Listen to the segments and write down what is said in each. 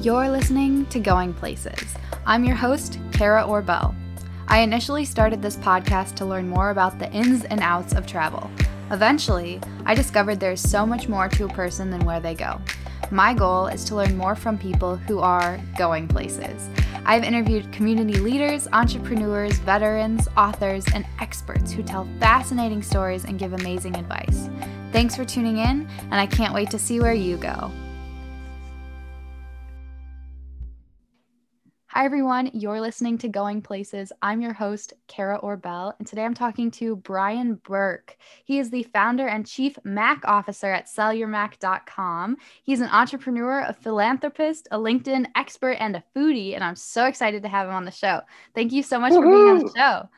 You're listening to Going Places. I'm your host, Kara Orbell. I initially started this podcast to learn more about the ins and outs of travel. Eventually, I discovered there's so much more to a person than where they go. My goal is to learn more from people who are going places. I've interviewed community leaders, entrepreneurs, veterans, authors, and experts who tell fascinating stories and give amazing advice. Thanks for tuning in, and I can't wait to see where you go. Hi, everyone. You're listening to Going Places. I'm your host, Kara Orbell, and today I'm talking to Brian Burke. He is the founder and chief Mac officer at sellyourmac.com. He's an entrepreneur, a philanthropist, a LinkedIn expert, and a foodie, and I'm so excited to have him on the show. Thank you so much Woo-hoo! for being on the show.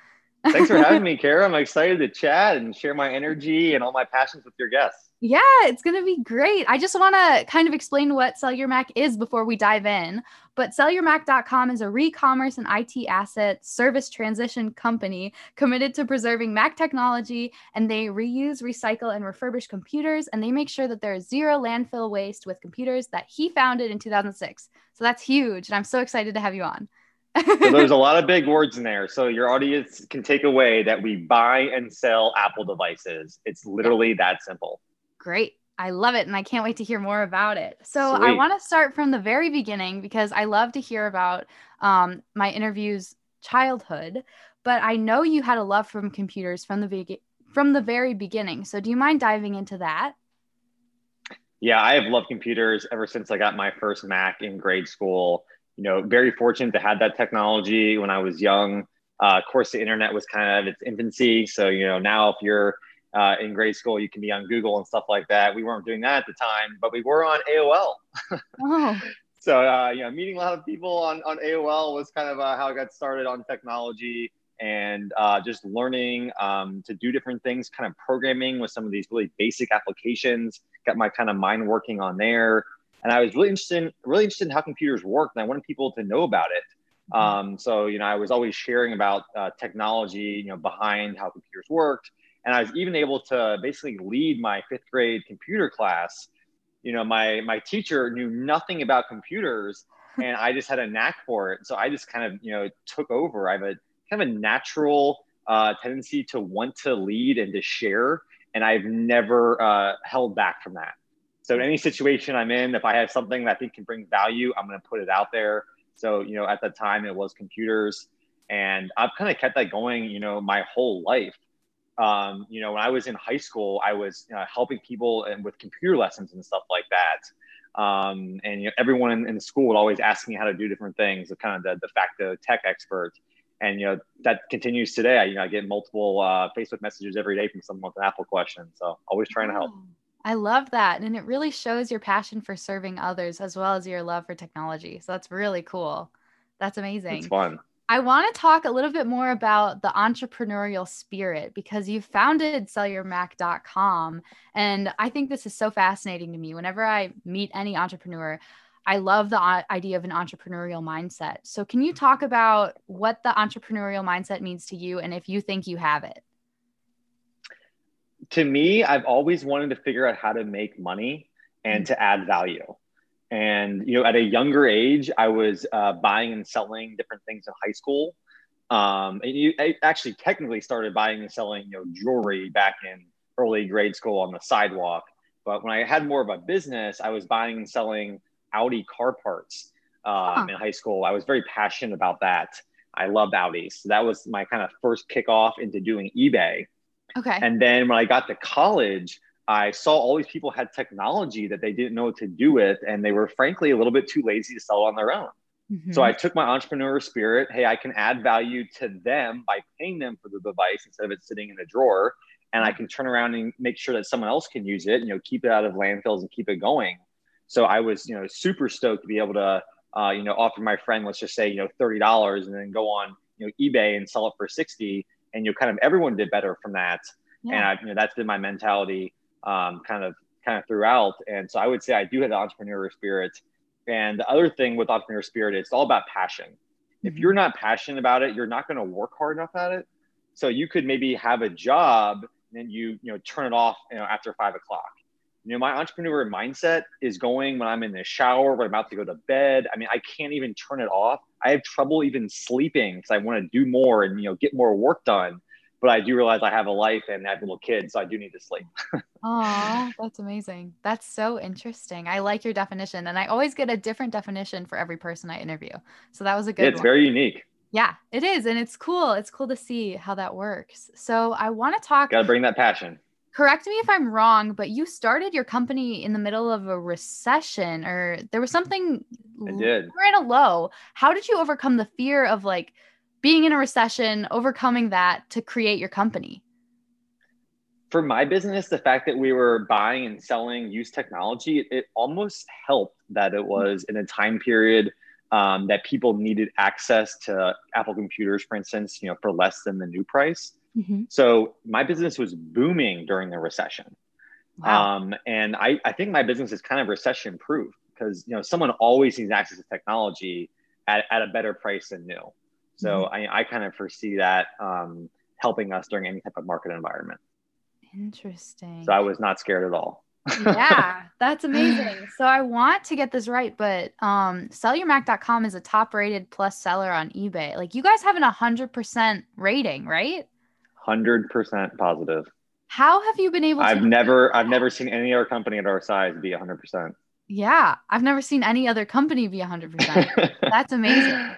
Thanks for having me, Kara. I'm excited to chat and share my energy and all my passions with your guests. Yeah, it's going to be great. I just want to kind of explain what Sell Your Mac is before we dive in. But sellyourmac.com is a re-commerce and IT asset service transition company committed to preserving Mac technology and they reuse, recycle and refurbish computers and they make sure that there is zero landfill waste with computers that he founded in 2006. So that's huge and I'm so excited to have you on. so there's a lot of big words in there. So your audience can take away that we buy and sell Apple devices. It's literally that simple. Great. I love it. And I can't wait to hear more about it. So Sweet. I want to start from the very beginning because I love to hear about um, my interviews childhood, but I know you had a love from computers from the be- from the very beginning. So do you mind diving into that? Yeah, I have loved computers ever since I got my first Mac in grade school. You know, very fortunate to have that technology when I was young. Uh, of course, the internet was kind of its infancy. So, you know, now if you're uh, in grade school, you can be on Google and stuff like that. We weren't doing that at the time, but we were on AOL. oh. So, uh, you know, meeting a lot of people on, on AOL was kind of uh, how I got started on technology and uh, just learning um, to do different things, kind of programming with some of these really basic applications, got my kind of mind working on there. And I was really interested, really interested in how computers work, and I wanted people to know about it. Mm-hmm. Um, so, you know, I was always sharing about uh, technology, you know, behind how computers worked and I was even able to basically lead my fifth grade computer class. You know, my my teacher knew nothing about computers, and I just had a knack for it. So I just kind of you know took over. I have a kind of a natural uh, tendency to want to lead and to share, and I've never uh, held back from that. So in any situation I'm in, if I have something that I think can bring value, I'm going to put it out there. So you know, at the time it was computers, and I've kind of kept that going. You know, my whole life. Um, you know, when I was in high school, I was uh, helping people and with computer lessons and stuff like that. Um, and you know, everyone in, in, the school would always ask me how to do different things, kind of the de facto tech expert. And you know that continues today. I, you know, I get multiple uh, Facebook messages every day from someone with an Apple question. So always trying to help. I love that, and it really shows your passion for serving others as well as your love for technology. So that's really cool. That's amazing. It's fun. I want to talk a little bit more about the entrepreneurial spirit because you founded sellyourmac.com. And I think this is so fascinating to me. Whenever I meet any entrepreneur, I love the idea of an entrepreneurial mindset. So, can you talk about what the entrepreneurial mindset means to you and if you think you have it? To me, I've always wanted to figure out how to make money and mm-hmm. to add value. And you know, at a younger age, I was uh, buying and selling different things in high school. Um, and you I actually technically started buying and selling you know jewelry back in early grade school on the sidewalk. But when I had more of a business, I was buying and selling Audi car parts um, huh. in high school. I was very passionate about that. I loved Audis. So that was my kind of first kickoff into doing eBay. Okay. And then when I got to college, I saw all these people had technology that they didn't know what to do with, and they were frankly a little bit too lazy to sell on their own. Mm-hmm. So I took my entrepreneur spirit. Hey, I can add value to them by paying them for the device instead of it sitting in a drawer, and I can turn around and make sure that someone else can use it. You know, keep it out of landfills and keep it going. So I was, you know, super stoked to be able to, uh, you know, offer my friend, let's just say, you know, thirty dollars, and then go on, you know, eBay and sell it for sixty, and you know, kind of everyone did better from that. Yeah. And I, you know, that's been my mentality um, kind of kind of throughout. And so I would say I do have the entrepreneurial spirit. And the other thing with entrepreneurial spirit, it's all about passion. Mm-hmm. If you're not passionate about it, you're not going to work hard enough at it. So you could maybe have a job and you you know turn it off you know after five o'clock. you know, my entrepreneur mindset is going when I'm in the shower, when I'm about to go to bed. I mean, I can't even turn it off. I have trouble even sleeping because I want to do more and, you know, get more work done. But I do realize I have a life and I have little kids, so I do need to sleep. Oh, that's amazing. That's so interesting. I like your definition, and I always get a different definition for every person I interview. So that was a good. Yeah, it's one. very unique. Yeah, it is, and it's cool. It's cool to see how that works. So I want to talk. Got to bring that passion correct me if I'm wrong, but you started your company in the middle of a recession or there was something I did. We're in a low. How did you overcome the fear of like being in a recession, overcoming that to create your company? For my business, the fact that we were buying and selling used technology, it almost helped that it was in a time period um, that people needed access to Apple computers, for instance, you know, for less than the new price. Mm-hmm. So my business was booming during the recession. Wow. Um, and I, I think my business is kind of recession proof because you know someone always needs access to technology at, at a better price than new. So mm-hmm. I, I kind of foresee that um, helping us during any type of market environment. Interesting. So I was not scared at all. yeah, that's amazing. So I want to get this right, but um sellyourmac.com is a top rated plus seller on eBay. Like you guys have an 100% rating, right? Hundred percent positive. How have you been able? To I've never, I've never seen any other company at our size be hundred percent. Yeah, I've never seen any other company be hundred percent. That's amazing.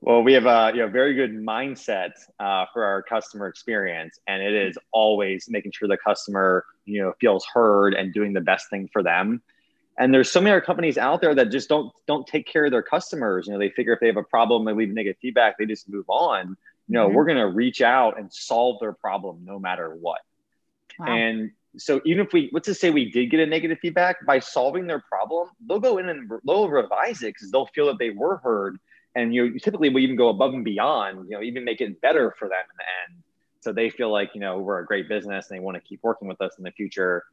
Well, we have a you know, very good mindset uh, for our customer experience, and it is always making sure the customer you know feels heard and doing the best thing for them. And there's so many other companies out there that just don't don't take care of their customers. You know, they figure if they have a problem, they leave negative feedback, they just move on no mm-hmm. we're going to reach out and solve their problem no matter what wow. and so even if we let's just say we did get a negative feedback by solving their problem they'll go in and they'll revise it because they'll feel that they were heard and you know, typically we even go above and beyond you know even make it better for them in the end so they feel like you know we're a great business and they want to keep working with us in the future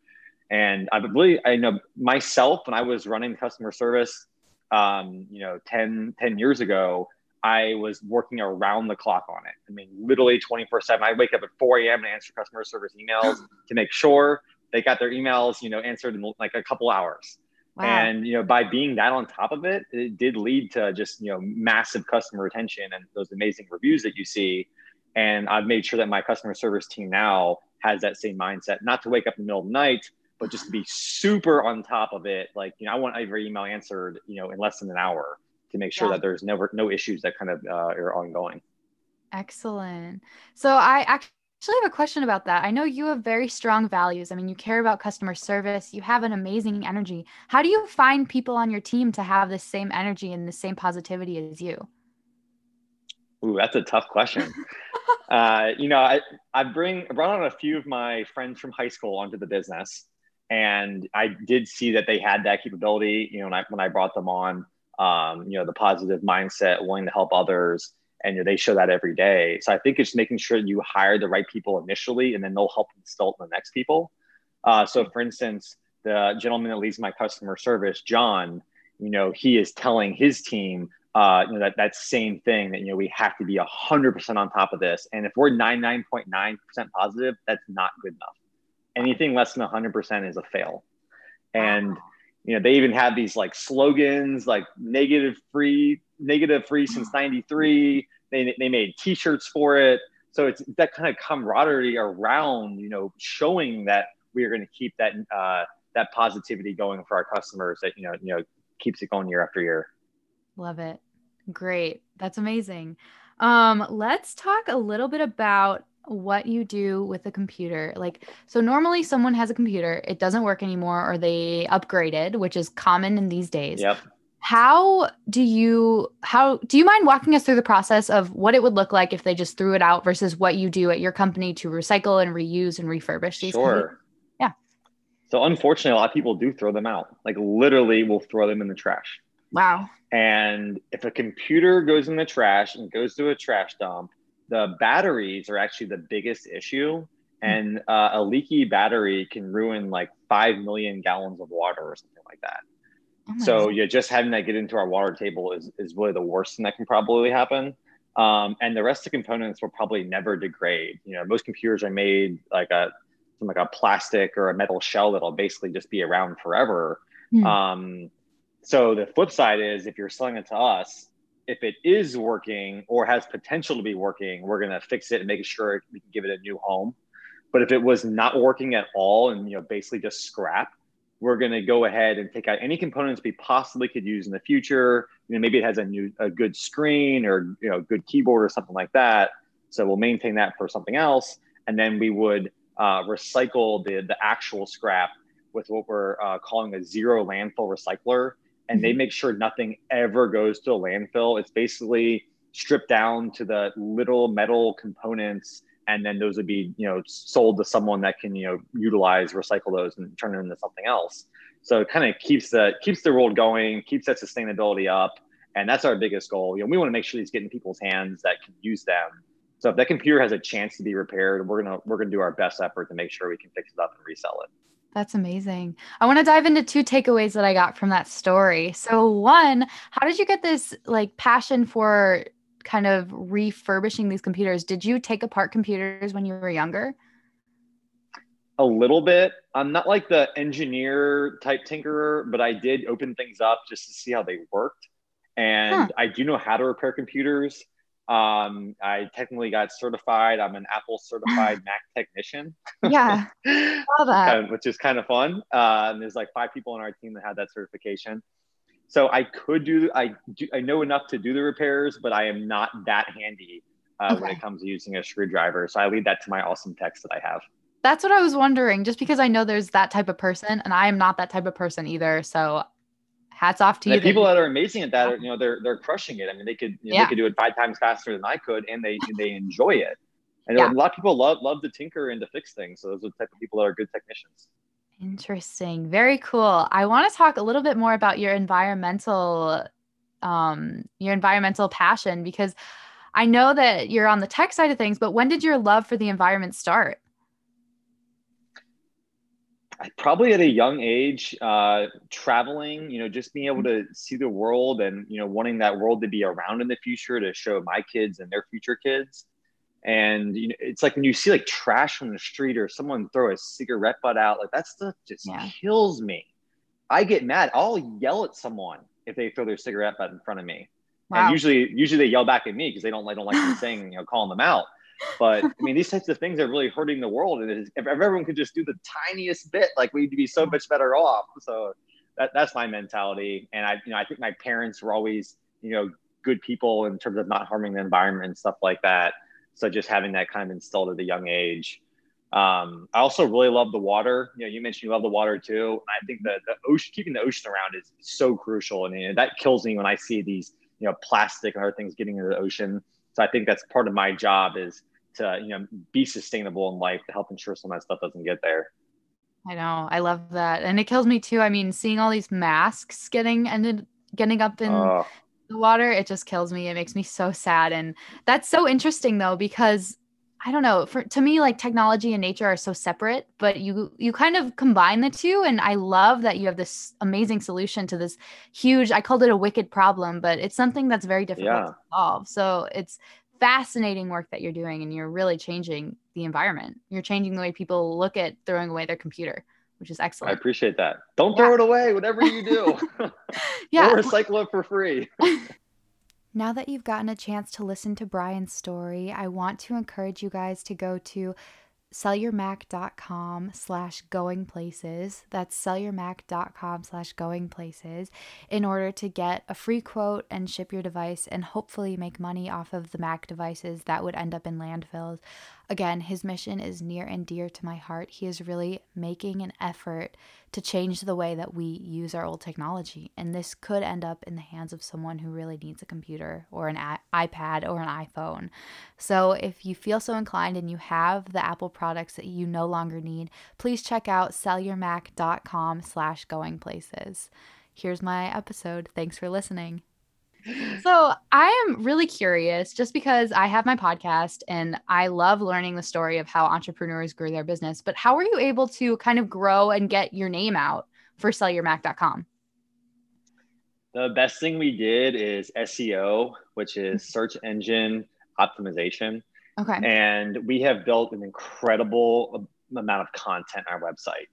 and i believe i know myself when i was running customer service um, you know 10 10 years ago I was working around the clock on it. I mean, literally 24 7. I wake up at 4 a.m. and answer customer service emails to make sure they got their emails, you know, answered in like a couple hours. Wow. And, you know, by being that on top of it, it did lead to just, you know, massive customer retention and those amazing reviews that you see. And I've made sure that my customer service team now has that same mindset, not to wake up in the middle of the night, but just to be super on top of it. Like, you know, I want every email answered, you know, in less than an hour to make sure yeah. that there's never no issues that kind of uh, are ongoing. Excellent. So I actually have a question about that. I know you have very strong values. I mean, you care about customer service. You have an amazing energy. How do you find people on your team to have the same energy and the same positivity as you? Ooh, that's a tough question. uh, you know, I, I bring I brought on a few of my friends from high school onto the business, and I did see that they had that capability. You know, when I when I brought them on, um, you know, the positive mindset, willing to help others. And you know, they show that every day. So I think it's making sure you hire the right people initially, and then they'll help install the next people. Uh, so, for instance, the gentleman that leads my customer service, John, you know, he is telling his team, uh, you know, that that same thing that you know we have to be hundred percent on top of this. And if we're ninety nine point nine percent positive, that's not good enough. Anything less than hundred percent is a fail. And you know they even have these like slogans like negative free negative free since 93 they, they made t-shirts for it. So it's that kind of camaraderie around you know showing that we are going to keep that uh, that positivity going for our customers that you know you know keeps it going year after year. Love it. Great. That's amazing. Um, let's talk a little bit about what you do with a computer. Like, so normally someone has a computer, it doesn't work anymore, or they upgraded, which is common in these days. Yep. How do you how do you mind walking us through the process of what it would look like if they just threw it out versus what you do at your company to recycle and reuse and refurbish these? Sure. Computers? Yeah. So unfortunately, a lot of people do throw them out. Like literally, will throw them in the trash. Wow. And if a computer goes in the trash and goes to a trash dump, the batteries are actually the biggest issue hmm. and uh, a leaky battery can ruin like 5 million gallons of water or something like that oh so God. yeah just having that get into our water table is, is really the worst thing that can probably happen um, and the rest of the components will probably never degrade you know most computers are made like a some like a plastic or a metal shell that'll basically just be around forever. Mm. Um, so the flip side is if you're selling it to us, if it is working or has potential to be working, we're going to fix it and make sure we can give it a new home. But if it was not working at all and you know basically just scrap, we're going to go ahead and take out any components we possibly could use in the future. You know, maybe it has a new a good screen or you know good keyboard or something like that. So we'll maintain that for something else, and then we would uh, recycle the the actual scrap with what we're uh, calling a zero landfill recycler, and they mm-hmm. make sure nothing ever goes to a landfill. It's basically stripped down to the little metal components and then those would be you know sold to someone that can you know utilize recycle those and turn it into something else so it kind of keeps the keeps the world going keeps that sustainability up and that's our biggest goal you know we want to make sure these get in people's hands that can use them so if that computer has a chance to be repaired we're gonna we're gonna do our best effort to make sure we can fix it up and resell it that's amazing. I want to dive into two takeaways that I got from that story. So, one, how did you get this like passion for kind of refurbishing these computers. Did you take apart computers when you were younger? A little bit. I'm not like the engineer type tinkerer, but I did open things up just to see how they worked. And huh. I do know how to repair computers. Um, I technically got certified. I'm an Apple certified Mac technician. Yeah, that. which is kind of fun. Uh, and there's like five people on our team that had that certification. So I could do I do I know enough to do the repairs, but I am not that handy uh, okay. when it comes to using a screwdriver. So I leave that to my awesome techs that I have. That's what I was wondering. Just because I know there's that type of person, and I am not that type of person either. So hats off to and you. People that are amazing at that, are, you know, they're they're crushing it. I mean, they could you know, yeah. they could do it five times faster than I could, and they they enjoy it. And yeah. a lot of people love love to tinker and to fix things. So those are the type of people that are good technicians. Interesting. Very cool. I want to talk a little bit more about your environmental um your environmental passion because I know that you're on the tech side of things, but when did your love for the environment start? Probably at a young age, uh, traveling, you know, just being able to see the world and, you know, wanting that world to be around in the future to show my kids and their future kids. And you know it's like when you see like trash on the street or someone throw a cigarette butt out like that stuff just yeah. kills me. I get mad. I'll yell at someone if they throw their cigarette butt in front of me. Wow. and usually usually they yell back at me because they don't, they don't like me saying you know calling them out but i mean these types of things are really hurting the world and if, if everyone could just do the tiniest bit like we'd be so much better off so that, that's my mentality and i you know i think my parents were always you know good people in terms of not harming the environment and stuff like that so just having that kind of instilled at a young age. Um, I also really love the water. You know, you mentioned you love the water too. I think that the ocean, keeping the ocean around is so crucial. And that kills me when I see these, you know, plastic and other things getting into the ocean. So I think that's part of my job is to, you know, be sustainable in life to help ensure some of that stuff doesn't get there. I know. I love that. And it kills me too. I mean, seeing all these masks getting ended getting up in oh the water it just kills me it makes me so sad and that's so interesting though because i don't know for to me like technology and nature are so separate but you you kind of combine the two and i love that you have this amazing solution to this huge i called it a wicked problem but it's something that's very difficult yeah. to solve so it's fascinating work that you're doing and you're really changing the environment you're changing the way people look at throwing away their computer which is excellent. I appreciate that. Don't yeah. throw it away, whatever you do. yeah. Or recycle it for free. now that you've gotten a chance to listen to Brian's story, I want to encourage you guys to go to sellyourmac.com slash going places. That's sellyourmac.com slash going places in order to get a free quote and ship your device and hopefully make money off of the mac devices that would end up in landfills Again, his mission is near and dear to my heart. He is really making an effort to change the way that we use our old technology. And this could end up in the hands of someone who really needs a computer or an iPad or an iPhone. So if you feel so inclined and you have the Apple products that you no longer need, please check out sellyourmac.com slash going places. Here's my episode. Thanks for listening. So I am really curious just because I have my podcast and I love learning the story of how entrepreneurs grew their business. But how were you able to kind of grow and get your name out for sellyourmac.com? The best thing we did is SEO, which is mm-hmm. search engine optimization. Okay. And we have built an incredible amount of content on our website.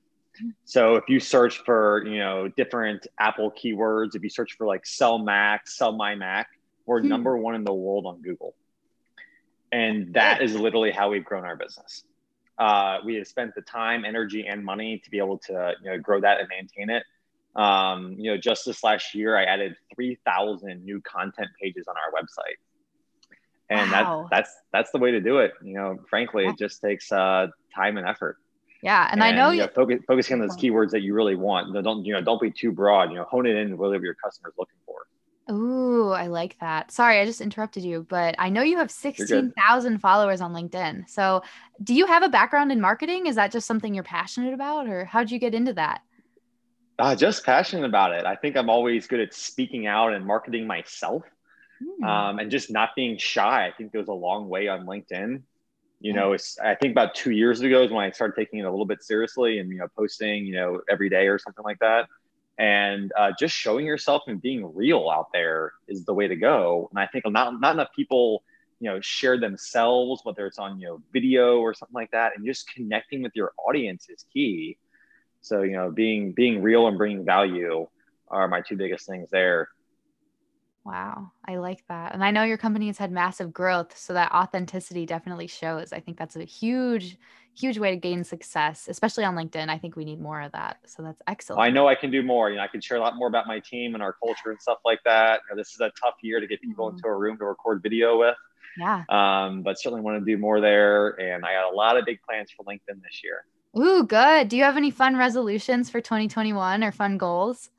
So if you search for, you know, different Apple keywords, if you search for like sell Mac, sell my Mac, we're hmm. number one in the world on Google. And that is literally how we've grown our business. Uh, we have spent the time, energy, and money to be able to, you know, grow that and maintain it. Um, you know, just this last year, I added 3,000 new content pages on our website. And wow. that, that's, that's the way to do it. You know, frankly, it just takes uh, time and effort. Yeah, and, and I know you know, focus, focusing on those keywords that you really want. Don't you know? Don't be too broad. You know, hone it in whatever your customer's looking for. Ooh, I like that. Sorry, I just interrupted you, but I know you have 16,000 followers on LinkedIn. So, do you have a background in marketing? Is that just something you're passionate about, or how did you get into that? Uh, just passionate about it. I think I'm always good at speaking out and marketing myself hmm. um, and just not being shy. I think goes a long way on LinkedIn you know it's i think about two years ago is when i started taking it a little bit seriously and you know posting you know every day or something like that. And uh, just showing yourself and being real out there is the way to go. And i think not, not enough people you know share themselves whether it's on you know video or something like that. And just connecting with your audience is key. So you know being being real and bringing value are my two biggest things there Wow, I like that. And I know your company has had massive growth, so that authenticity definitely shows. I think that's a huge, huge way to gain success, especially on LinkedIn. I think we need more of that. So that's excellent. I know I can do more. You know, I can share a lot more about my team and our culture and stuff like that. You know, this is a tough year to get people mm-hmm. into a room to record video with. Yeah. Um, but certainly want to do more there. And I got a lot of big plans for LinkedIn this year. Ooh, good. Do you have any fun resolutions for 2021 or fun goals?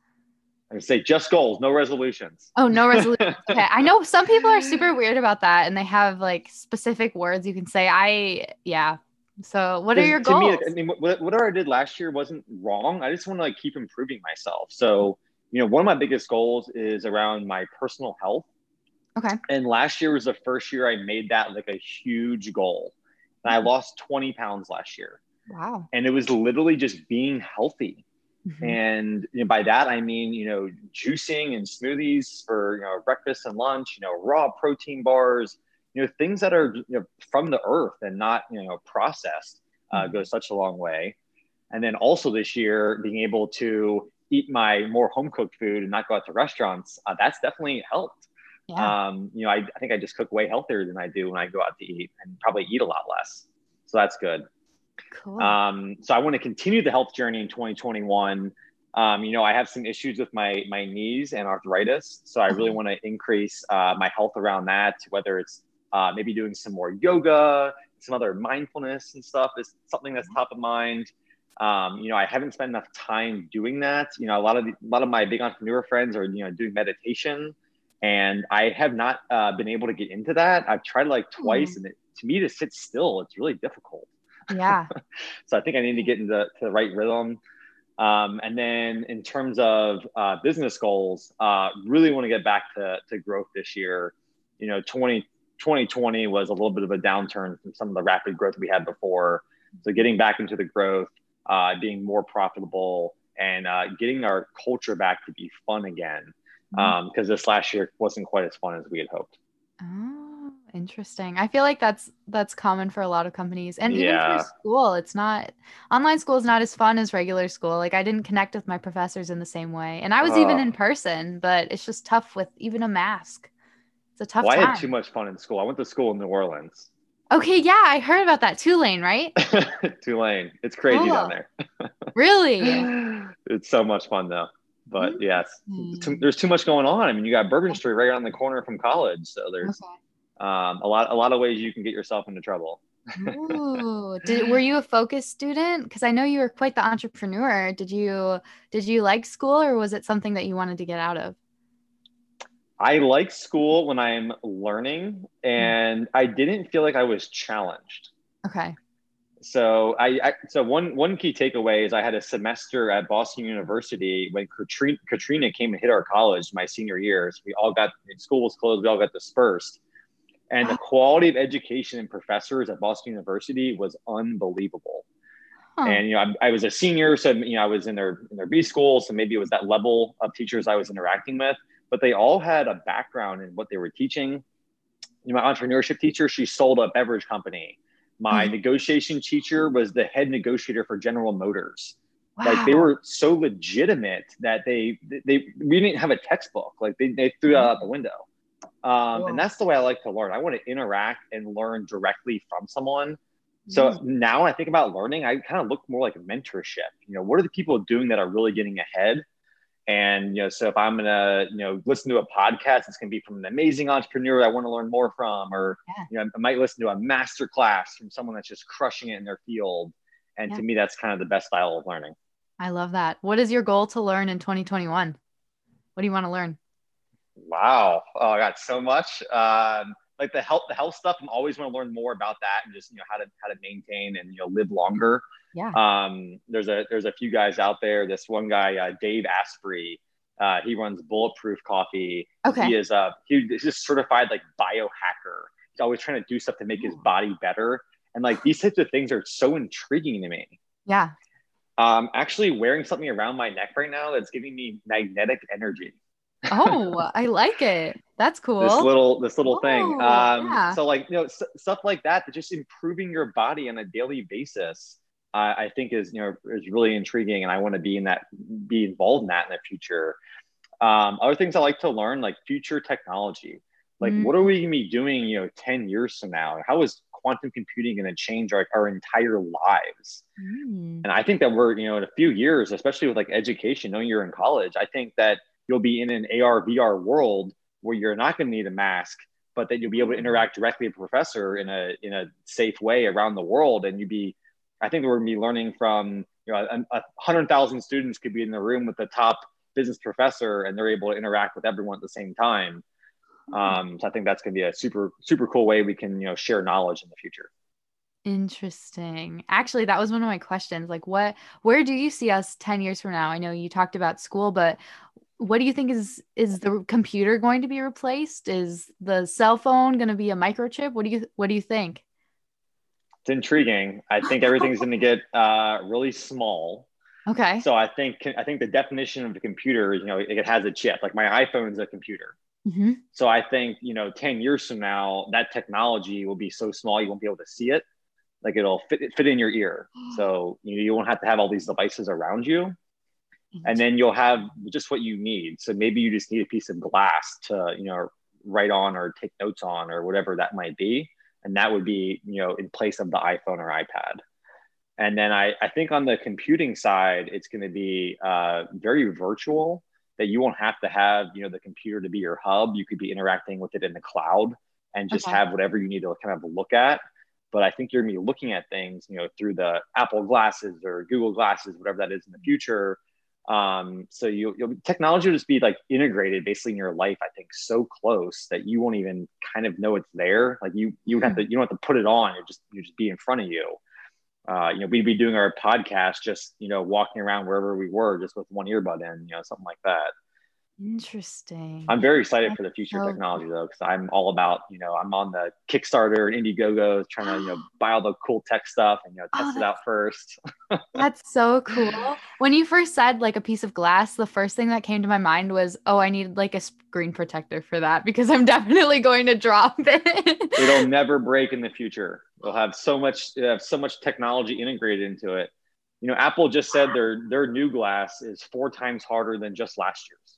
I say just goals, no resolutions. Oh, no resolutions. okay. I know some people are super weird about that and they have like specific words you can say. I, yeah. So what are your to goals? Me, I mean, whatever I did last year wasn't wrong. I just want to like keep improving myself. So, you know, one of my biggest goals is around my personal health. Okay. And last year was the first year I made that like a huge goal. And I mm-hmm. lost 20 pounds last year. Wow. And it was literally just being healthy. Mm-hmm. And you know, by that I mean, you know, juicing and smoothies for you know breakfast and lunch, you know, raw protein bars, you know, things that are you know from the earth and not you know processed uh, mm-hmm. goes such a long way. And then also this year, being able to eat my more home cooked food and not go out to restaurants, uh, that's definitely helped. Yeah. Um, you know, I, I think I just cook way healthier than I do when I go out to eat and probably eat a lot less. So that's good. Cool. Um, so I want to continue the health journey in 2021. Um, you know, I have some issues with my my knees and arthritis, so I really want to increase uh, my health around that. Whether it's uh, maybe doing some more yoga, some other mindfulness and stuff is something that's top of mind. Um, you know, I haven't spent enough time doing that. You know, a lot of the, a lot of my big entrepreneur friends are you know doing meditation, and I have not uh, been able to get into that. I've tried like twice, mm. and it, to me to sit still, it's really difficult. Yeah. so I think I need to get into to the right rhythm. Um, and then in terms of uh, business goals, uh, really want to get back to, to growth this year. You know, 20, 2020 was a little bit of a downturn from some of the rapid growth we had before. So getting back into the growth, uh, being more profitable, and uh, getting our culture back to be fun again. Because mm-hmm. um, this last year wasn't quite as fun as we had hoped. Oh Interesting. I feel like that's that's common for a lot of companies. And even yeah. for school, it's not online school is not as fun as regular school. Like I didn't connect with my professors in the same way. And I was uh, even in person, but it's just tough with even a mask. It's a tough well, time. I had too much fun in school. I went to school in New Orleans. Okay, yeah, I heard about that. Tulane, right? Tulane. It's crazy cool. down there. really? It's so much fun though. But yes, too, there's too much going on. I mean, you got Bourbon Street right around the corner from college, so there's okay um, a lot a lot of ways you can get yourself into trouble. Ooh, did, were you a focus student? Because I know you were quite the entrepreneur. Did you did you like school, or was it something that you wanted to get out of? I like school when I'm learning, and I didn't feel like I was challenged. Okay. So I, I, so one one key takeaway is I had a semester at Boston University when Katrina, Katrina came and hit our college my senior years. We all got school was closed. We all got dispersed and the quality of education and professors at Boston University was unbelievable. Huh. And you know, I, I, was a senior, so you know, I was in their in their B school, so maybe it was that level of teachers I was interacting with. But they all had a background in what they were teaching. You know, my entrepreneurship teacher, she sold a beverage company. My mm-hmm. negotiation teacher was the head negotiator for General Motors. Wow. Like they were so legitimate that they they we didn't have a textbook. Like they, they threw that out the window. Um, and that's the way I like to learn. I want to interact and learn directly from someone. So mm. now I think about learning, I kind of look more like mentorship. You know, what are the people doing that are really getting ahead? And you know, so if I'm gonna, you know, listen to a podcast, it's gonna be from an amazing entrepreneur I want to learn more from, or yeah. you know, I might listen to a master class from someone that's just crushing it in their field. And yeah. to me, that's kind of the best style of learning. I love that. What is your goal to learn in 2021? What do you want to learn? Wow. Oh, I got so much. Um, like the health, the health stuff. I'm always want to learn more about that and just, you know, how to, how to maintain and, you know, live longer. Yeah. Um, there's a, there's a few guys out there. This one guy, uh, Dave Asprey, uh, he runs Bulletproof Coffee. Okay. He is a, uh, he's just certified like biohacker. He's always trying to do stuff to make his body better. And like these types of things are so intriguing to me. Yeah. Um, actually wearing something around my neck right now that's giving me magnetic energy. Oh, I like it. That's cool. This little this little oh, thing. Um, yeah. So like you know s- stuff like that, that just improving your body on a daily basis, uh, I think is you know is really intriguing, and I want to be in that, be involved in that in the future. Um, other things I like to learn, like future technology. Like, mm. what are we gonna be doing, you know, ten years from now? How is quantum computing going to change our, our entire lives? Mm. And I think that we're, you know, in a few years, especially with like education, knowing you're in college, I think that you'll be in an AR VR world where you're not going to need a mask, but that you'll be able to interact directly with a professor in a in a safe way around the world, and you'd be. I think we're going to be learning from you know a, a hundred thousand students could be in the room with the top business professor, and they're able to interact with everyone at the same time. Um, so I think that's going to be a super super cool way we can you know share knowledge in the future. Interesting. Actually, that was one of my questions. Like, what, where do you see us 10 years from now? I know you talked about school, but what do you think is is the computer going to be replaced? Is the cell phone going to be a microchip? What do you what do you think? It's intriguing. I think everything's going to get uh, really small. Okay. So I think I think the definition of the computer is you know it has a chip. Like my iPhone is a computer. Mm-hmm. So I think you know ten years from now that technology will be so small you won't be able to see it. Like it'll fit fit in your ear. So you know, you won't have to have all these devices around you and then you'll have just what you need. So maybe you just need a piece of glass to you know write on or take notes on or whatever that might be. And that would be you know in place of the iphone or ipad. And then i, I think on the computing side it's going to be uh, very virtual that you won't have to have you know the computer to be your hub. You could be interacting with it in the cloud and just okay. have whatever you need to kind of look at. But i think you're going to be looking at things you know through the apple glasses or google glasses whatever that is in the future um, so you, you'll technology will just be like integrated basically in your life. I think so close that you won't even kind of know it's there. Like you, you have to, you don't have to put it on. It just, you just be in front of you. Uh, you know, we'd be doing our podcast, just, you know, walking around wherever we were just with one earbud in, you know, something like that. Interesting. I'm very excited That's for the future so technology though, because I'm all about, you know, I'm on the Kickstarter and Indiegogo trying to, you know, buy all the cool tech stuff and, you know, oh, test oh, it out first. that's so cool. When you first said like a piece of glass, the first thing that came to my mind was, oh, I need like a screen protector for that because I'm definitely going to drop it. It'll never break in the future. We'll have so much, have so much technology integrated into it. You know, Apple just said their their new glass is four times harder than just last year's.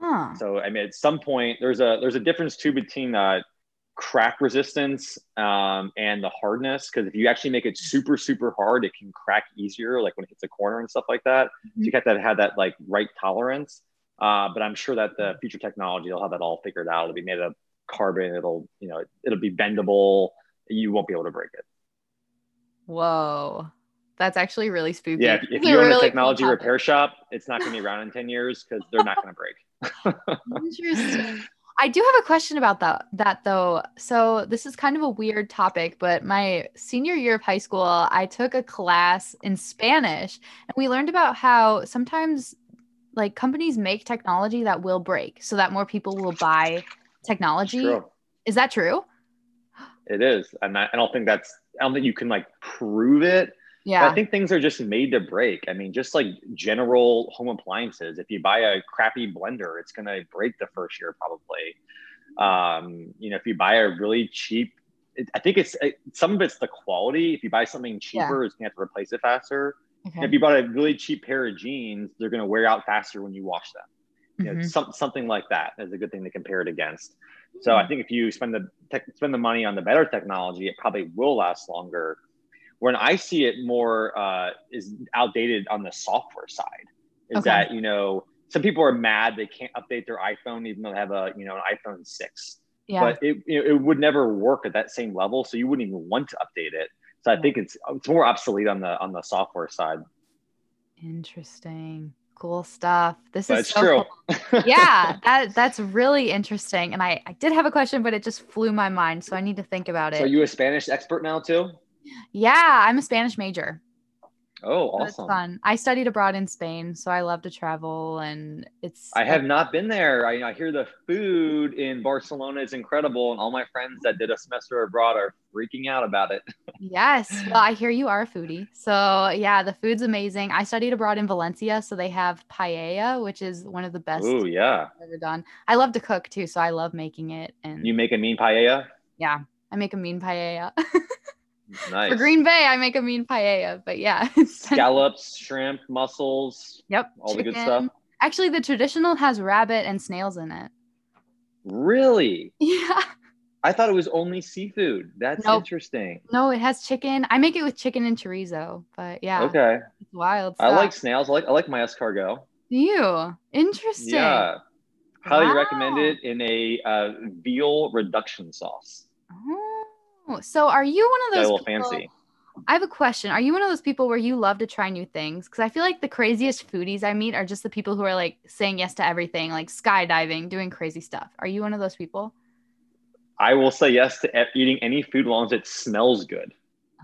Huh. So I mean, at some point, there's a there's a difference too between uh, crack resistance um, and the hardness. Because if you actually make it super super hard, it can crack easier, like when it hits a corner and stuff like that. Mm-hmm. So you have to have that like right tolerance. Uh, but I'm sure that the future technology will have that all figured out. It'll be made of carbon. It'll you know it'll be bendable. You won't be able to break it. Whoa. That's actually really spooky. Yeah, if, if you're really in a technology cool repair shop, it's not going to be around in 10 years because they're not going to break. Interesting. I do have a question about that that though. So this is kind of a weird topic, but my senior year of high school, I took a class in Spanish and we learned about how sometimes like companies make technology that will break so that more people will buy technology. Is that true? It is. And I, I don't think that's I don't think you can like prove it yeah. I think things are just made to break. I mean, just like general home appliances, if you buy a crappy blender, it's going to break the first year probably. Um, you know, if you buy a really cheap it, I think it's it, some of it's the quality. If you buy something cheaper, yeah. it's gonna have to replace it faster. Okay. If you bought a really cheap pair of jeans, they're gonna wear out faster when you wash them. Mm-hmm. You know, mm-hmm. some, something like that is a good thing to compare it against. So I hmm. think if you spend the tech, spend the money on the better technology, it probably will last longer. When I see it more uh, is outdated on the software side, is okay. that you know some people are mad they can't update their iPhone even though they have a you know an iPhone six. Yeah. But it you know, it would never work at that same level, so you wouldn't even want to update it. So I think it's it's more obsolete on the on the software side. Interesting cool stuff. This that's is so true. Cool. yeah, that that's really interesting. And I, I did have a question, but it just flew my mind. So I need to think about it. So you a Spanish expert now too? Yeah, I'm a Spanish major. Oh, awesome. fun. I studied abroad in Spain, so I love to travel and it's I have not been there. I, I hear the food in Barcelona is incredible and all my friends that did a semester abroad are freaking out about it. yes. Well, I hear you are a foodie. So, yeah, the food's amazing. I studied abroad in Valencia, so they have paella, which is one of the best Oh, yeah. I've ever done. I love to cook too, so I love making it and You make a mean paella? Yeah. I make a mean paella. Nice. For Green Bay, I make a mean paella, but yeah. Scallops, shrimp, mussels. Yep. All chicken. the good stuff. Actually, the traditional has rabbit and snails in it. Really? Yeah. I thought it was only seafood. That's nope. interesting. No, it has chicken. I make it with chicken and chorizo, but yeah. Okay. It's wild. Stuff. I like snails. I like I like my escargot. Do you? Interesting. Yeah. Highly wow. recommend it in a uh, veal reduction sauce. Oh. So are you one of those? People, fancy. I have a question. Are you one of those people where you love to try new things? Because I feel like the craziest foodies I meet are just the people who are like saying yes to everything, like skydiving, doing crazy stuff. Are you one of those people? I will say yes to eating any food as long as it smells good.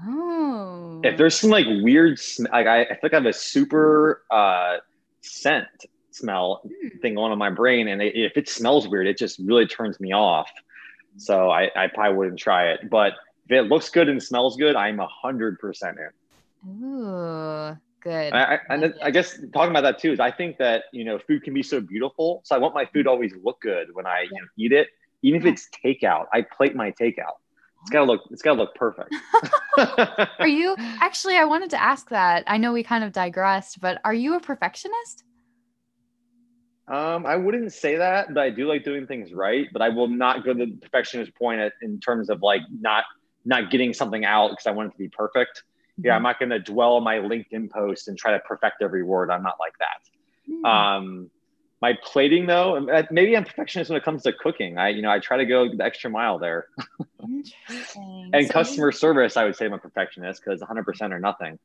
Oh. If there's some like weird, sm- like I, I feel like I have a super uh, scent smell mm. thing on in my brain, and it, if it smells weird, it just really turns me off. So I, I probably wouldn't try it. But if it looks good and smells good, I'm a hundred percent in. Ooh, good. And I, and I guess talking about that too is I think that you know food can be so beautiful. So I want my food always look good when I you know, eat it, even if it's takeout. I plate my takeout. It's gotta look. It's gotta look perfect. are you actually? I wanted to ask that. I know we kind of digressed, but are you a perfectionist? Um, I wouldn't say that, but I do like doing things right. But I will not go to the perfectionist point at, in terms of like not not getting something out because I want it to be perfect. Mm-hmm. Yeah, I'm not going to dwell on my LinkedIn post and try to perfect every word. I'm not like that. Mm-hmm. Um, my plating though, uh, maybe I'm perfectionist when it comes to cooking. I, you know, I try to go the extra mile there. Interesting. and so customer service, I would say I'm a perfectionist because 100% or nothing.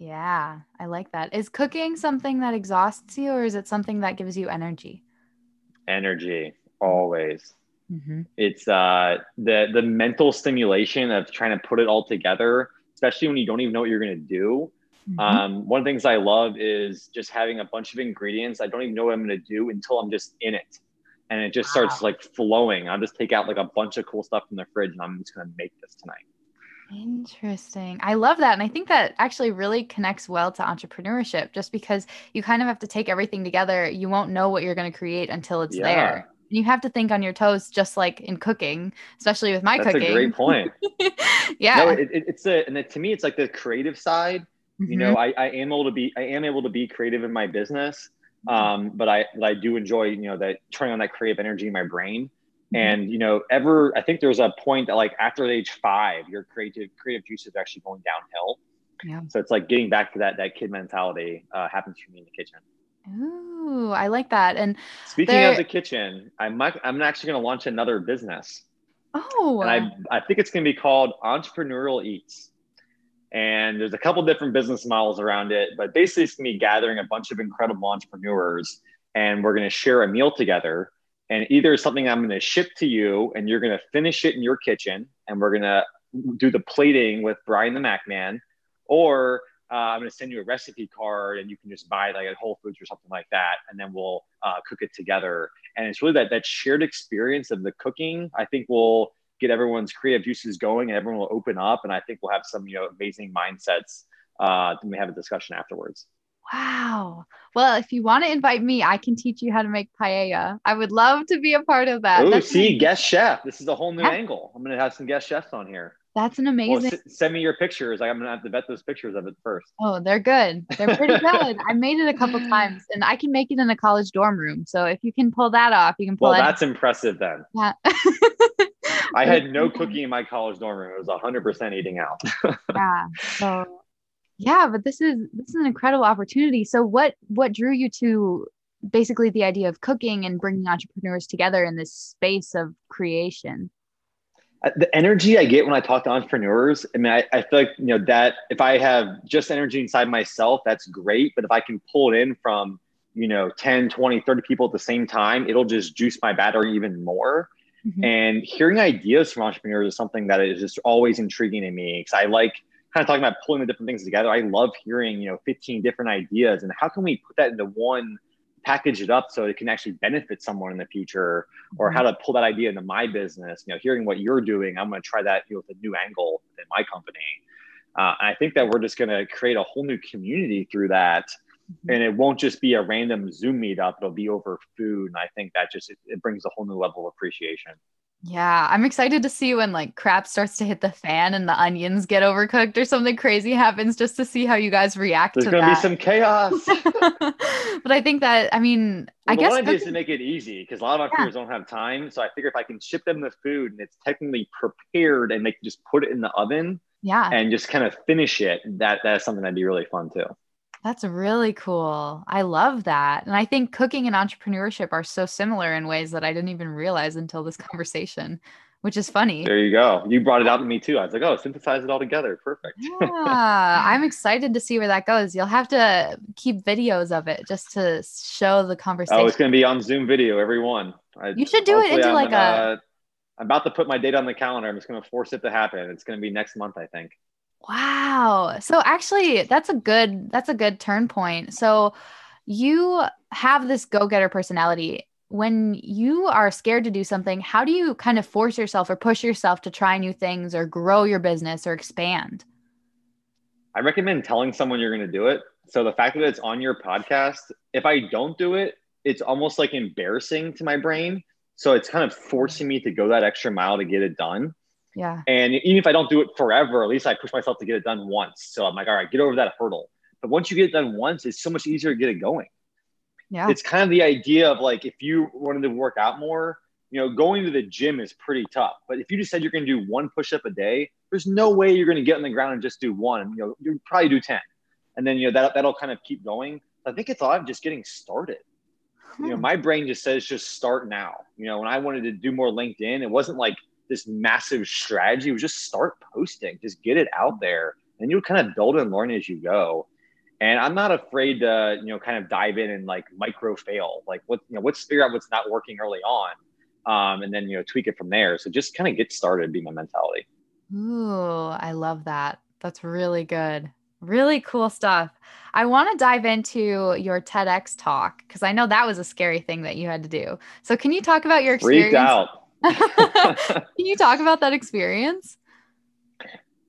Yeah, I like that. Is cooking something that exhausts you or is it something that gives you energy? Energy, always. Mm-hmm. It's uh, the the mental stimulation of trying to put it all together, especially when you don't even know what you're going to do. Mm-hmm. Um, one of the things I love is just having a bunch of ingredients. I don't even know what I'm going to do until I'm just in it. And it just wow. starts like flowing. I'll just take out like a bunch of cool stuff from the fridge and I'm just going to make this tonight. Interesting. I love that. And I think that actually really connects well to entrepreneurship just because you kind of have to take everything together. You won't know what you're going to create until it's yeah. there. You have to think on your toes, just like in cooking, especially with my That's cooking. That's a great point. yeah. No, it, it, it's a, and it, to me, it's like the creative side. Mm-hmm. You know, I, I am able to be, I am able to be creative in my business. Mm-hmm. Um, but I, but I do enjoy, you know, that turning on that creative energy in my brain. Mm-hmm. And you know, ever I think there was a point that like after age five, your creative creative juice is actually going downhill. Yeah. So it's like getting back to that that kid mentality uh, happens for me in the kitchen. Ooh, I like that. And speaking there... of the kitchen, I'm I'm actually going to launch another business. Oh. And I I think it's going to be called Entrepreneurial Eats. And there's a couple different business models around it, but basically it's going to be gathering a bunch of incredible entrepreneurs, and we're going to share a meal together and either it's something I'm going to ship to you and you're going to finish it in your kitchen and we're going to do the plating with Brian the Mac Man, or uh, I'm going to send you a recipe card and you can just buy like at Whole Foods or something like that, and then we'll uh, cook it together. And it's really that that shared experience of the cooking. I think will get everyone's creative juices going, and everyone will open up. And I think we'll have some you know amazing mindsets. Uh, then we have a discussion afterwards. Wow. Well, if you want to invite me, I can teach you how to make paella. I would love to be a part of that. Oh, see, guest chef. This is a whole new yeah. angle. I'm going to have some guest chefs on here. That's an amazing. Well, s- send me your pictures. I'm gonna have to vet those pictures of it first. Oh, they're good. They're pretty good. I made it a couple times, and I can make it in a college dorm room. So if you can pull that off, you can pull. That. Well, that's impressive then. Yeah. I had no cooking in my college dorm room. It was 100% eating out. yeah. So yeah, but this is this is an incredible opportunity. So what what drew you to basically the idea of cooking and bringing entrepreneurs together in this space of creation? the energy I get when I talk to entrepreneurs, I mean, I, I, feel like, you know, that if I have just energy inside myself, that's great. But if I can pull it in from, you know, 10, 20, 30 people at the same time, it'll just juice my battery even more. Mm-hmm. And hearing ideas from entrepreneurs is something that is just always intriguing to me because I like kind of talking about pulling the different things together. I love hearing, you know, 15 different ideas and how can we put that into one package it up so it can actually benefit someone in the future or mm-hmm. how to pull that idea into my business you know hearing what you're doing i'm going to try that you know, with a new angle in my company uh, i think that we're just going to create a whole new community through that mm-hmm. and it won't just be a random zoom meetup it'll be over food and i think that just it, it brings a whole new level of appreciation yeah, I'm excited to see when like crap starts to hit the fan and the onions get overcooked or something crazy happens just to see how you guys react There's to gonna be some chaos. but I think that I mean, well, I guess one idea is to make it easy because a lot of entrepreneurs yeah. don't have time. So I figure if I can ship them the food and it's technically prepared and they can just put it in the oven, yeah, and just kind of finish it, that that's something that'd be really fun too. That's really cool. I love that. And I think cooking and entrepreneurship are so similar in ways that I didn't even realize until this conversation, which is funny. There you go. You brought it out to me too. I was like, oh, synthesize it all together. Perfect. Yeah. I'm excited to see where that goes. You'll have to keep videos of it just to show the conversation. Oh, it's going to be on Zoom video, everyone. I, you should do it into I'm like gonna, a. I'm about to put my date on the calendar. I'm just going to force it to happen. It's going to be next month, I think. Wow. So actually that's a good that's a good turn point. So you have this go-getter personality. When you are scared to do something, how do you kind of force yourself or push yourself to try new things or grow your business or expand? I recommend telling someone you're going to do it. So the fact that it's on your podcast, if I don't do it, it's almost like embarrassing to my brain. So it's kind of mm-hmm. forcing me to go that extra mile to get it done. Yeah. And even if I don't do it forever, at least I push myself to get it done once. So I'm like, all right, get over that hurdle. But once you get it done once, it's so much easier to get it going. Yeah. It's kind of the idea of like if you wanted to work out more, you know, going to the gym is pretty tough. But if you just said you're going to do one push up a day, there's no way you're going to get on the ground and just do one. You know, you probably do 10. And then, you know, that, that'll kind of keep going. I think it's a lot of just getting started. Hmm. You know, hmm. my brain just says just start now. You know, when I wanted to do more LinkedIn, it wasn't like this massive strategy was just start posting, just get it out there, and you'll kind of build and learn as you go. And I'm not afraid to, you know, kind of dive in and like micro fail, like what, you know, let's figure out what's not working early on, um, and then you know tweak it from there. So just kind of get started, be my mentality. Ooh, I love that. That's really good. Really cool stuff. I want to dive into your TEDx talk because I know that was a scary thing that you had to do. So can you talk about your experience? Freaked out. Can you talk about that experience?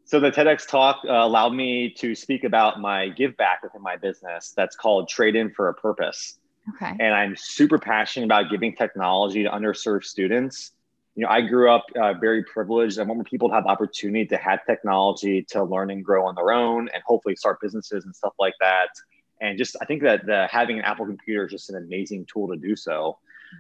So the TEDx talk uh, allowed me to speak about my give back within my business. That's called Trade In for a Purpose. Okay. And I'm super passionate about giving technology to underserved students. You know, I grew up uh, very privileged. I want more people to have the opportunity to have technology to learn and grow on their own, and hopefully start businesses and stuff like that. And just, I think that the, having an Apple computer is just an amazing tool to do so.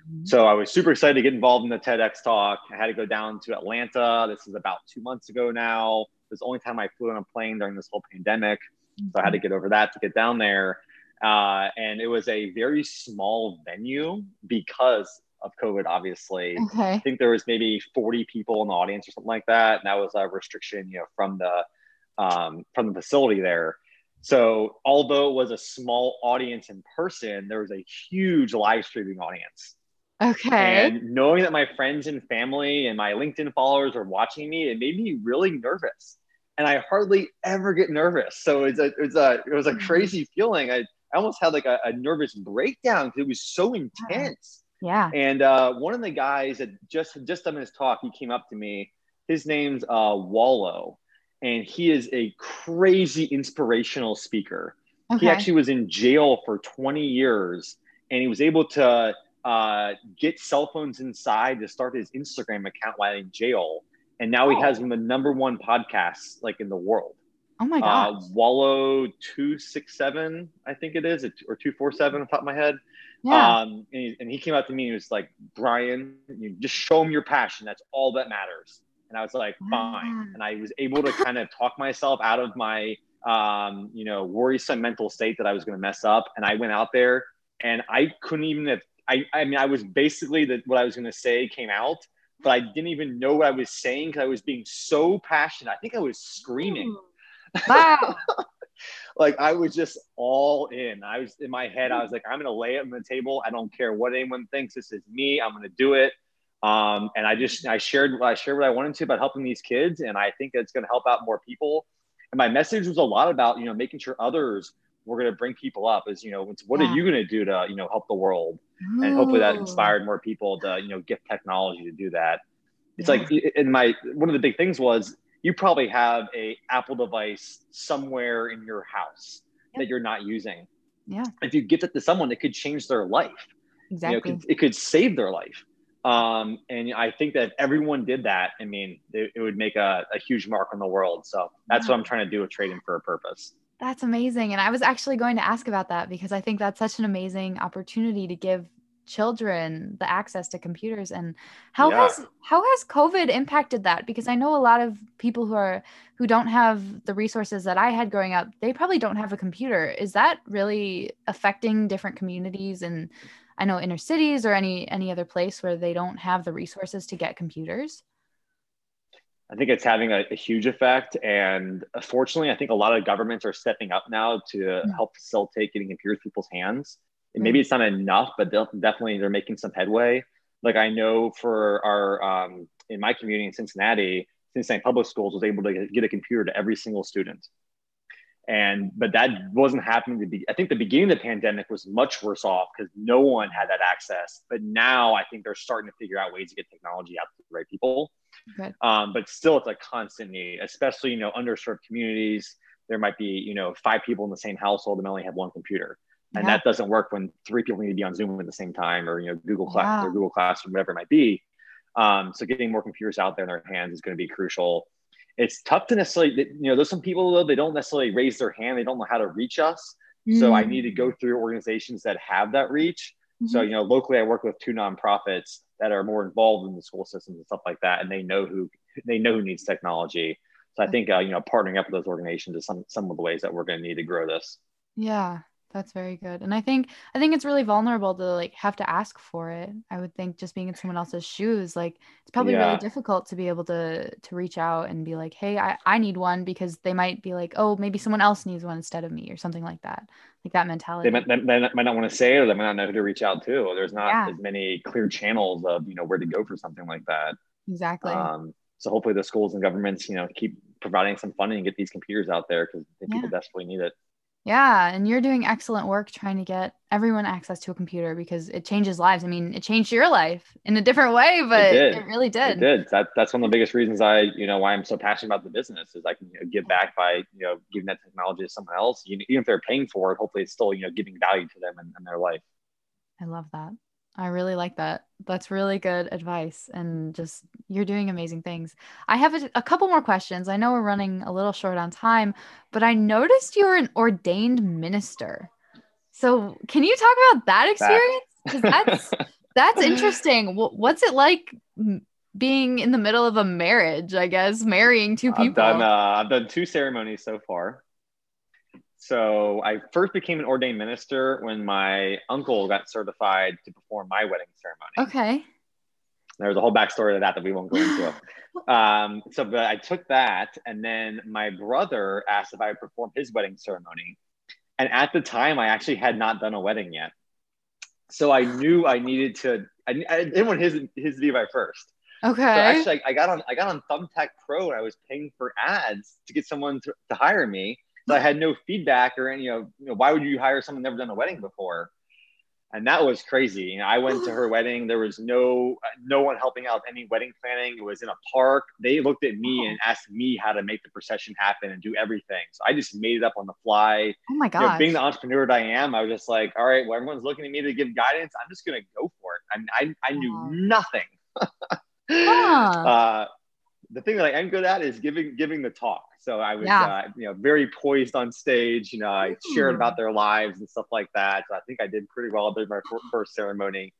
Mm-hmm. So I was super excited to get involved in the TEDx talk. I had to go down to Atlanta. This is about two months ago now. It was the only time I flew on a plane during this whole pandemic. So I had to mm-hmm. get over that to get down there. Uh, and it was a very small venue because of COVID, obviously. Okay. I think there was maybe 40 people in the audience or something like that. And that was a restriction, you know, from the um, from the facility there. So although it was a small audience in person, there was a huge live streaming audience. Okay. And knowing that my friends and family and my LinkedIn followers were watching me, it made me really nervous. And I hardly ever get nervous. So it's a, it was a, it was a mm-hmm. crazy feeling. I, I almost had like a, a nervous breakdown because it was so intense. Yeah. And uh, one of the guys that just just done his talk, he came up to me. His name's uh, Wallo, and he is a crazy inspirational speaker. Okay. He actually was in jail for 20 years and he was able to uh, get cell phones inside to start his Instagram account while in jail. And now oh. he has the number one podcast like in the world. Oh my god. Uh, Wallo two six seven, I think it is, or two four seven, on top of my head. Yeah. Um, and he, and he came out to me and he was like, Brian, you just show him your passion. That's all that matters. And I was like, fine. And I was able to kind of talk myself out of my, um, you know, worrisome mental state that I was going to mess up. And I went out there and I couldn't even have, I, I mean, I was basically that what I was going to say came out, but I didn't even know what I was saying because I was being so passionate. I think I was screaming. Wow. like I was just all in. I was in my head. I was like, I'm gonna lay it on the table. I don't care what anyone thinks. This is me. I'm gonna do it. Um, and I just I shared I shared what I wanted to about helping these kids, and I think it's gonna help out more people. And my message was a lot about you know making sure others we're going to bring people up is you know what yeah. are you going to do to you know help the world Ooh. and hopefully that inspired more people to you know get technology to do that it's yeah. like in my one of the big things was you probably have a apple device somewhere in your house yep. that you're not using yeah if you give it to someone it could change their life exactly you know, it, could, it could save their life um, and I think that if everyone did that. I mean, it, it would make a, a, huge mark on the world. So that's yeah. what I'm trying to do with trading for a purpose. That's amazing. And I was actually going to ask about that because I think that's such an amazing opportunity to give children the access to computers and how yeah. has how has covid impacted that because i know a lot of people who are who don't have the resources that i had growing up they probably don't have a computer is that really affecting different communities and i know inner cities or any any other place where they don't have the resources to get computers I think it's having a, a, huge effect. And fortunately, I think a lot of governments are stepping up now to mm-hmm. help facilitate getting computers in people's hands. And maybe mm-hmm. it's not enough, but they'll, definitely they're making some headway. Like I know for our um, in my community in Cincinnati, Cincinnati Public Schools was able to get a computer to every single student. And but that wasn't happening to be. I think the beginning of the pandemic was much worse off because no one had that access. But now I think they're starting to figure out ways to get technology out to the right people. Okay. Um, but still, it's a constant need, especially you know underserved communities. There might be you know five people in the same household and only have one computer, and yeah. that doesn't work when three people need to be on Zoom at the same time, or you know Google Class yeah. or Google Classroom, whatever it might be. Um, so getting more computers out there in their hands is going to be crucial. It's tough to necessarily, you know, there's some people though they don't necessarily raise their hand, they don't know how to reach us. Mm. So I need to go through organizations that have that reach. Mm-hmm. So you know, locally I work with two nonprofits that are more involved in the school systems and stuff like that, and they know who they know who needs technology. So I think uh, you know partnering up with those organizations is some some of the ways that we're going to need to grow this. Yeah, that's very good. And I think I think it's really vulnerable to like have to ask for it. I would think just being in someone else's shoes, like it's probably yeah. really difficult to be able to to reach out and be like, hey, I, I need one because they might be like, oh, maybe someone else needs one instead of me or something like that. Like that mentality. They might, they might not want to say it or they might not know who to reach out to. There's not yeah. as many clear channels of, you know, where to go for something like that. Exactly. Um, so hopefully the schools and governments, you know, keep providing some funding and get these computers out there because yeah. people desperately need it. Yeah, and you're doing excellent work trying to get everyone access to a computer because it changes lives. I mean, it changed your life in a different way, but it, it really did. It did. That, that's one of the biggest reasons I, you know, why I'm so passionate about the business is I can you know, give back by, you know, giving that technology to someone else. You, even if they're paying for it, hopefully it's still, you know, giving value to them and, in their life. I love that. I really like that. That's really good advice. And just you're doing amazing things. I have a, a, couple more questions. I know we're running a little short on time, but I noticed you're an ordained minister. So can you talk about that experience? Because that's that's interesting. What's it like being in the middle of a marriage? I guess marrying two people. I've done, uh, I've done two ceremonies so far. So I first became an ordained minister when my uncle got certified to perform my wedding ceremony. Okay. There's a whole backstory to that that we won't go into. um, so, but I took that, and then my brother asked if I would perform his wedding ceremony. And at the time, I actually had not done a wedding yet, so I knew I needed to. I, I didn't want his his to be my first. Okay. So actually, I, I got on I got on Thumbtack Pro, and I was paying for ads to get someone to, to hire me so I had no feedback or any, you know, you know, why would you hire someone never done a wedding before? and that was crazy. You know, I went to her wedding. There was no no one helping out with any wedding planning. It was in a park. They looked at me and asked me how to make the procession happen and do everything. So I just made it up on the fly. Oh my god! You know, being the entrepreneur that I am, I was just like, all right, well, everyone's looking at me to give guidance. I'm just gonna go for it. I I, I knew nothing. Huh. uh, the thing that I am good at is giving giving the talk. So I was, Yeah. uh, you know, very poised on stage. You know, I shared about their lives and stuff like that. So I think I did pretty well during my first ceremony.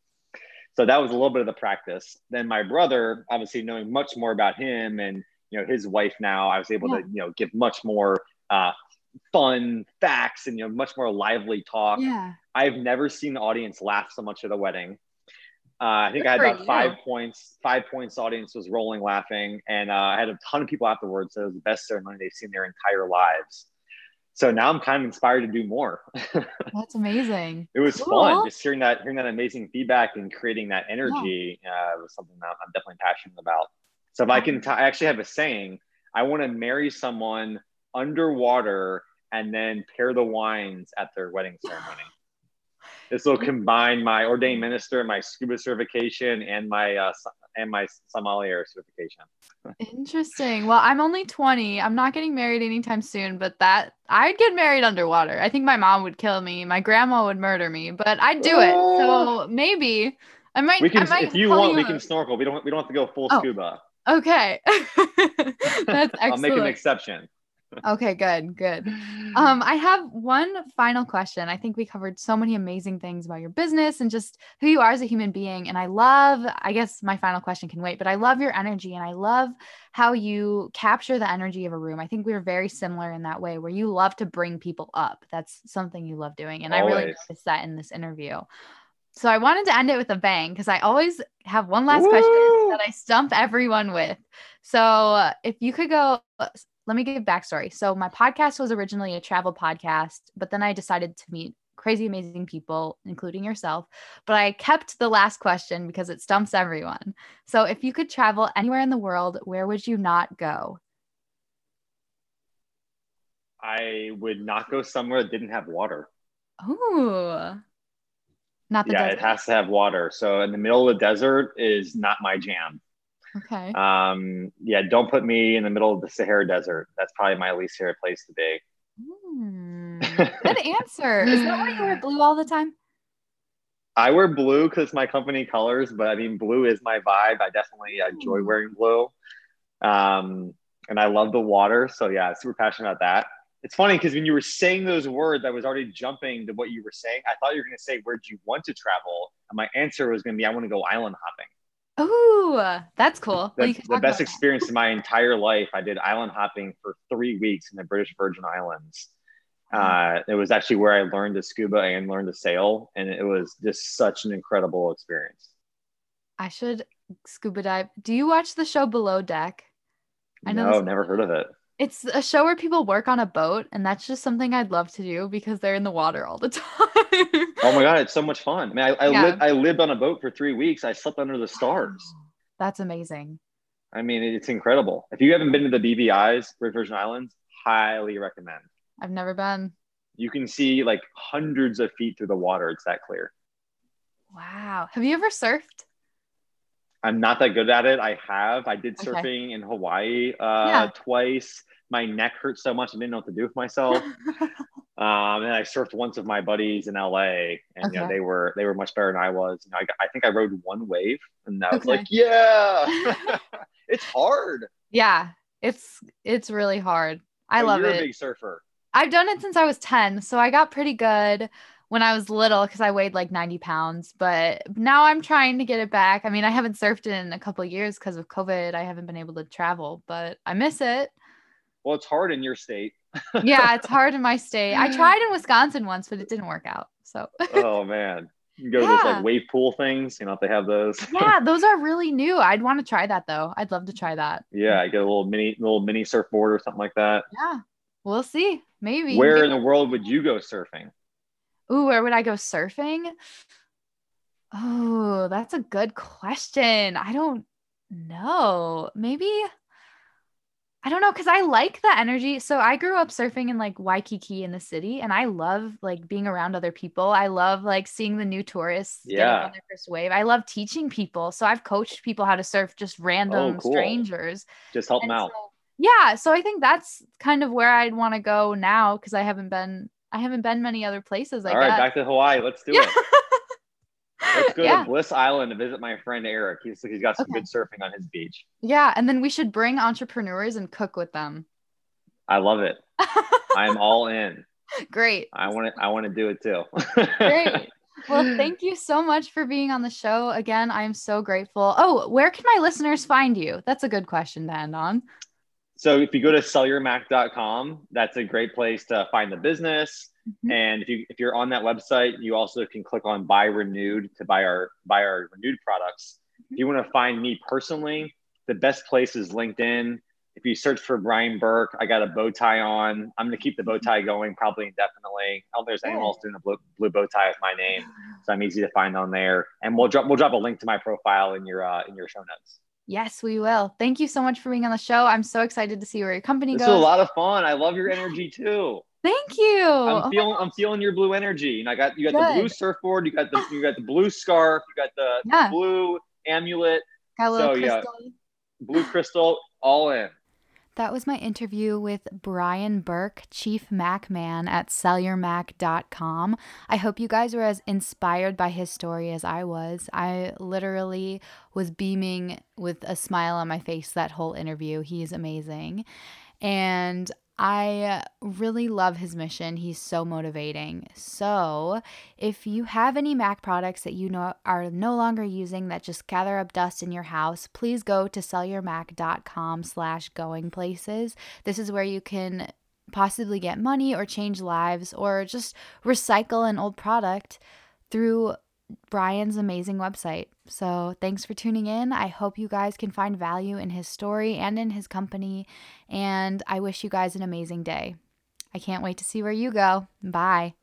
So that was a little bit of the practice. Then my brother, obviously knowing much more about him and you know his wife now, I was able Yeah. to you know give much more uh, fun facts and you know much more lively talk. yeah. I've never seen the audience laugh so much at a wedding. Uh, I think I had Good about five points. Five points. Audience was rolling, laughing, and uh, I had a ton of people afterwards. So it was the best ceremony they've seen their entire lives. So now I'm kind of inspired to do more. That's amazing. it was Cool. fun just hearing that, hearing that amazing feedback and creating that energy uh, was something that I'm definitely passionate about. So if I can, t- I actually have a saying. I want to marry someone underwater and then pair the wines at their wedding ceremony. This will combine my ordained minister, my scuba certification, and my uh, and my sommelier certification. Interesting. Well, I'm only 20. I'm not getting married anytime soon, but that I'd get married underwater. I think my mom would kill me. My grandma would murder me, but I'd do it. So maybe I might. We can, might if you want, we up. can snorkel. We don't. We don't have to go full Oh. scuba. Okay. That's excellent. I'll make an exception. Okay, good, good. Um, I have one final question. I think we covered so many amazing things about your business and just who you are as a human being. And I love, I guess my final question can wait, but I love your energy and I love how you capture the energy of a room. I think we're very similar in that way where you love to bring people up. That's something you love doing. And I really noticed that in this interview. So I wanted to end it with a bang because I always have one last question that I stump everyone with. So uh, if you could go, let me give backstory. So my podcast was originally a travel podcast, but then I decided to meet crazy amazing people, including yourself. But I kept the last question because it stumps everyone. So if you could travel anywhere in the world, where would you not go? I would not go somewhere that didn't have water. Ooh. Not the yeah, desert. it has to have water. So in the middle of the desert is not my jam. Okay. Um, yeah, don't put me in the middle of the Sahara Desert. That's probably my least favorite place to be. Hmm. Good answer. Is that why you wear blue all the time? I wear blue because my company colors, but I mean, blue is my vibe. I definitely enjoy Hmm. wearing blue. Um, and I love the water. So yeah, super passionate about that. It's funny because when you were saying those words, I was already jumping to what you were saying. I thought you were going to say, Where'd you want to travel? And my answer was going to be, I want to go island hopping. Ooh, that's cool. Well, That's can the best experience in my entire life. I did island hopping for three weeks in the British Virgin Islands. Uh, it was actually where I learned to scuba and learned to sail, and it was just such an incredible experience. I should scuba dive. Do you watch the show Below Deck? I know no, never heard of it. It's a show where people work on a boat, and that's just something I'd love to do because they're in the water all the time. Oh my god, it's so much fun. I mean, I, I, Yeah. lived, I lived on a boat for three weeks. I slept under the stars. That's amazing. I mean, it's incredible. If you haven't been to the BVI's, Great Virgin Islands, highly recommend. I've never been. You can see like hundreds of feet through the water. It's that clear. Wow. Have you ever surfed? I'm not that good at it. I have. I did Okay. surfing in Hawaii uh, Yeah. twice. My neck hurt so much I didn't know what to do with myself. um, and I surfed once with my buddies in LA, and you know they were they were much better than I was. You know, I, got- I think I rode one wave, and I was Okay. like, yeah, it's hard. yeah, it's it's really hard. I But love you're it. a big surfer. I've done it since I was 10. So I got pretty good when I was little because I weighed like 90 pounds. But now I'm trying to get it back. I mean, I haven't surfed in a couple of years because of COVID. I haven't been able to travel, but I miss it. Well, it's hard in your state. Yeah, it's hard in my state. I tried in Wisconsin once, but it didn't work out. So oh man, you can go to those like wave pool things. You know if they have those. yeah, those are really new. I'd want to try that though. I'd love to try that. yeah, I get a little mini little mini surfboard or something like that. Yeah. We'll see. Maybe. Where in the world would you go surfing? Ooh, where would I go surfing? Oh, that's a good question. I don't know. Maybe I don't know because I like the energy. So I grew up surfing in like Waikiki in the city, and I love like being around other people. I love like seeing the new tourists yeah. on their first wave. I love teaching people. So I've coached people how to surf, just oh, random Oh, cool. strangers. Just help them out. so- yeah, so I think that's kind of where I'd want to go now because I haven't been I haven't been many other places. I All right, guess. back to Hawaii. Let's do Yeah. it. Let's go yeah, to Bliss Island to visit my friend Eric. He's he's got some Okay. good surfing on his beach. yeah, and then we should bring entrepreneurs and cook with them. I love it. I'm all in. Great. I want to I want to do it too. Great. Well, thank you so much for being on the show. Again, I am so grateful. Oh, where can my listeners find you? That's a good question to end on. So if you go to sellyourmac.com, that's a great place to find the business. Mhm. And if you if you're on that website, you also can click on buy renewed to buy our buy our renewed products. If you want to find me personally, the best place is LinkedIn. If you search for Brian Burke, I got a bow tie on. I'm going to keep the bow tie going probably indefinitely. I don't think there's anyone else doing a blue, blue bow tie with my name, so I'm easy to find on there. And we'll drop we'll drop a link to my profile in your uh, in your show notes. Yes, we will. Thank you so much for being on the show. I'm so excited to see where your company This goes. is a lot of fun. I love your energy too. Thank you. I'm Oh, feeling I'm feeling your blue energy. And I got you got the blue surfboard, you got the you got the blue scarf, you got the, the blue amulet, got a little so, yeah. crystal. blue crystal, all in. That was my interview with Brian Burke, Chief Mac Man at sellyourmac.com. I hope you guys were as inspired by his story as I was. I literally was beaming with a smile on my face that whole interview. He's amazing. And I really love his mission. He's so motivating. So, if you have any Mac products that you know are no longer using that just gather up dust in your house, please go to sellyourmac.com slash going places. This is where you can possibly get money or change lives or just recycle an old product through Brian's amazing website. So, thanks for tuning in. I hope you guys can find value in his story and in his company. And I wish you guys an amazing day. I can't wait to see where you go. Bye.